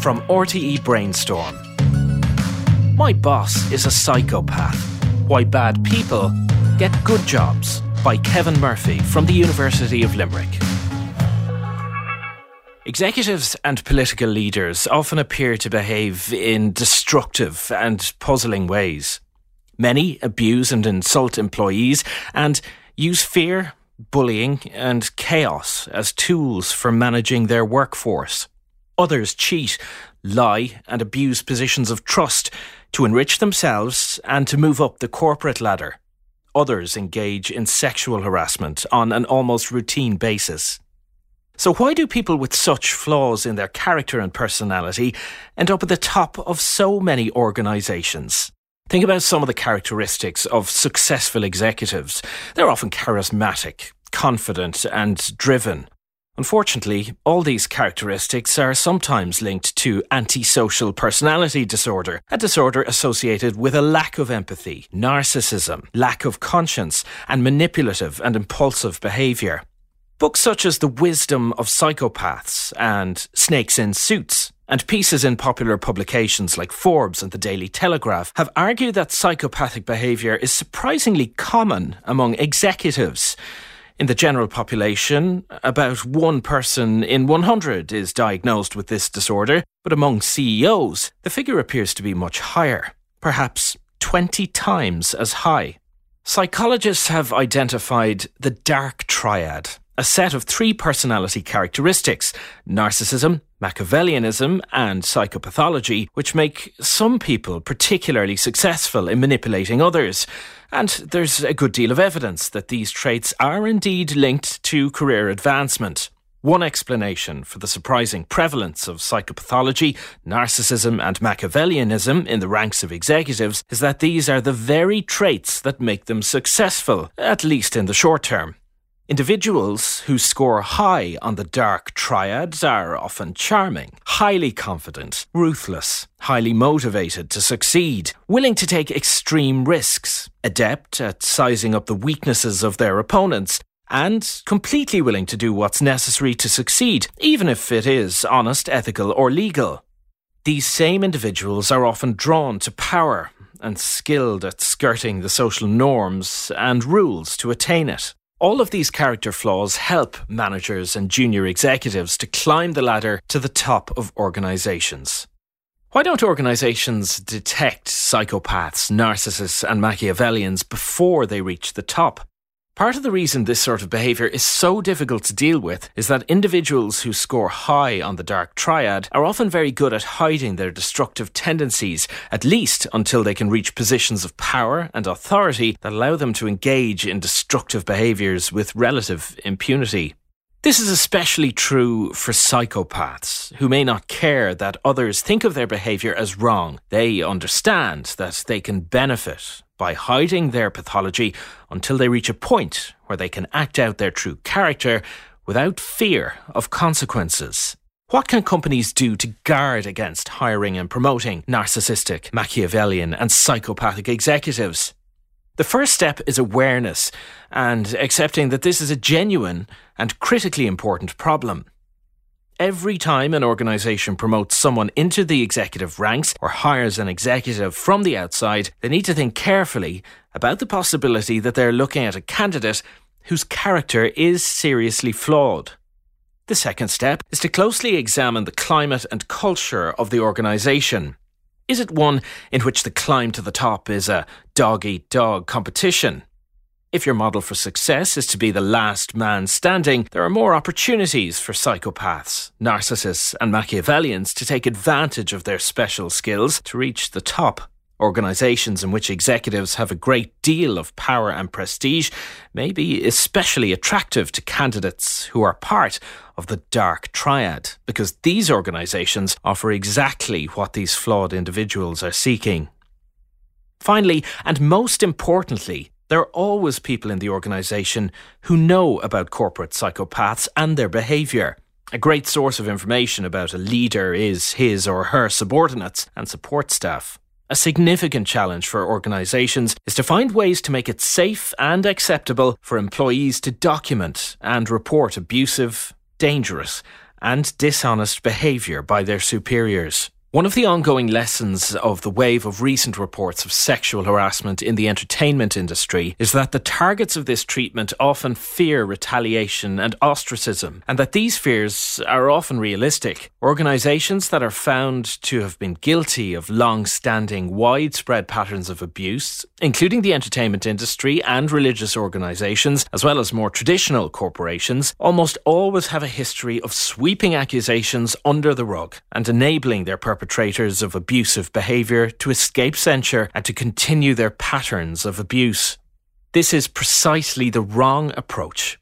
from RTE Brainstorm. My boss is a psychopath. Why bad people get good jobs by Kevin Murphy from the University of Limerick. Executives and political leaders often appear to behave in destructive and puzzling ways. Many abuse and insult employees and use fear, bullying, and chaos as tools for managing their workforce. Others cheat, lie, and abuse positions of trust to enrich themselves and to move up the corporate ladder. Others engage in sexual harassment on an almost routine basis. So, why do people with such flaws in their character and personality end up at the top of so many organisations? Think about some of the characteristics of successful executives. They're often charismatic, confident, and driven. Unfortunately, all these characteristics are sometimes linked to antisocial personality disorder, a disorder associated with a lack of empathy, narcissism, lack of conscience, and manipulative and impulsive behaviour. Books such as The Wisdom of Psychopaths and Snakes in Suits and pieces in popular publications like Forbes and the Daily Telegraph have argued that psychopathic behaviour is surprisingly common among executives. In the general population, about one person in 100 is diagnosed with this disorder, but among CEOs, the figure appears to be much higher, perhaps 20 times as high. Psychologists have identified the dark triad a set of three personality characteristics narcissism, Machiavellianism, and psychopathology, which make some people particularly successful in manipulating others. And there's a good deal of evidence that these traits are indeed linked to career advancement. One explanation for the surprising prevalence of psychopathology, narcissism, and Machiavellianism in the ranks of executives is that these are the very traits that make them successful, at least in the short term. Individuals who score high on the dark triads are often charming, highly confident, ruthless, highly motivated to succeed, willing to take extreme risks, adept at sizing up the weaknesses of their opponents, and completely willing to do what's necessary to succeed, even if it is honest, ethical, or legal. These same individuals are often drawn to power and skilled at skirting the social norms and rules to attain it. All of these character flaws help managers and junior executives to climb the ladder to the top of organisations. Why don't organisations detect psychopaths, narcissists, and Machiavellians before they reach the top? Part of the reason this sort of behaviour is so difficult to deal with is that individuals who score high on the dark triad are often very good at hiding their destructive tendencies, at least until they can reach positions of power and authority that allow them to engage in destructive behaviours with relative impunity. This is especially true for psychopaths who may not care that others think of their behaviour as wrong. They understand that they can benefit by hiding their pathology until they reach a point where they can act out their true character without fear of consequences. What can companies do to guard against hiring and promoting narcissistic, Machiavellian, and psychopathic executives? The first step is awareness and accepting that this is a genuine and critically important problem. Every time an organisation promotes someone into the executive ranks or hires an executive from the outside, they need to think carefully about the possibility that they're looking at a candidate whose character is seriously flawed. The second step is to closely examine the climate and culture of the organisation. Is it one in which the climb to the top is a dog eat dog competition? If your model for success is to be the last man standing, there are more opportunities for psychopaths, narcissists, and Machiavellians to take advantage of their special skills to reach the top. Organisations in which executives have a great deal of power and prestige may be especially attractive to candidates who are part of the dark triad, because these organisations offer exactly what these flawed individuals are seeking. Finally, and most importantly, there are always people in the organisation who know about corporate psychopaths and their behaviour. A great source of information about a leader is his or her subordinates and support staff. A significant challenge for organisations is to find ways to make it safe and acceptable for employees to document and report abusive, dangerous, and dishonest behaviour by their superiors. One of the ongoing lessons of the wave of recent reports of sexual harassment in the entertainment industry is that the targets of this treatment often fear retaliation and ostracism, and that these fears are often realistic. Organisations that are found to have been guilty of long standing, widespread patterns of abuse, including the entertainment industry and religious organisations, as well as more traditional corporations, almost always have a history of sweeping accusations under the rug and enabling their perpetrators of abusive behaviour to escape censure and to continue their patterns of abuse. This is precisely the wrong approach.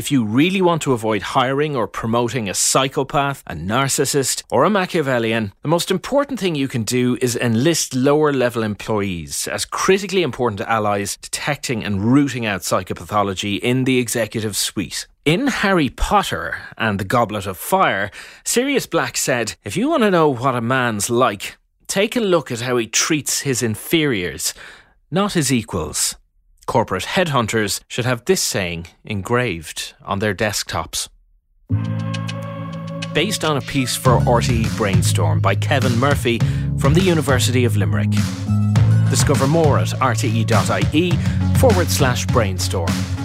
If you really want to avoid hiring or promoting a psychopath, a narcissist, or a Machiavellian, the most important thing you can do is enlist lower level employees as critically important allies detecting and rooting out psychopathology in the executive suite. In Harry Potter and the Goblet of Fire, Sirius Black said, If you want to know what a man's like, take a look at how he treats his inferiors, not his equals. Corporate headhunters should have this saying engraved on their desktops. Based on a piece for RTE Brainstorm by Kevin Murphy from the University of Limerick. Discover more at rte.ie forward slash brainstorm.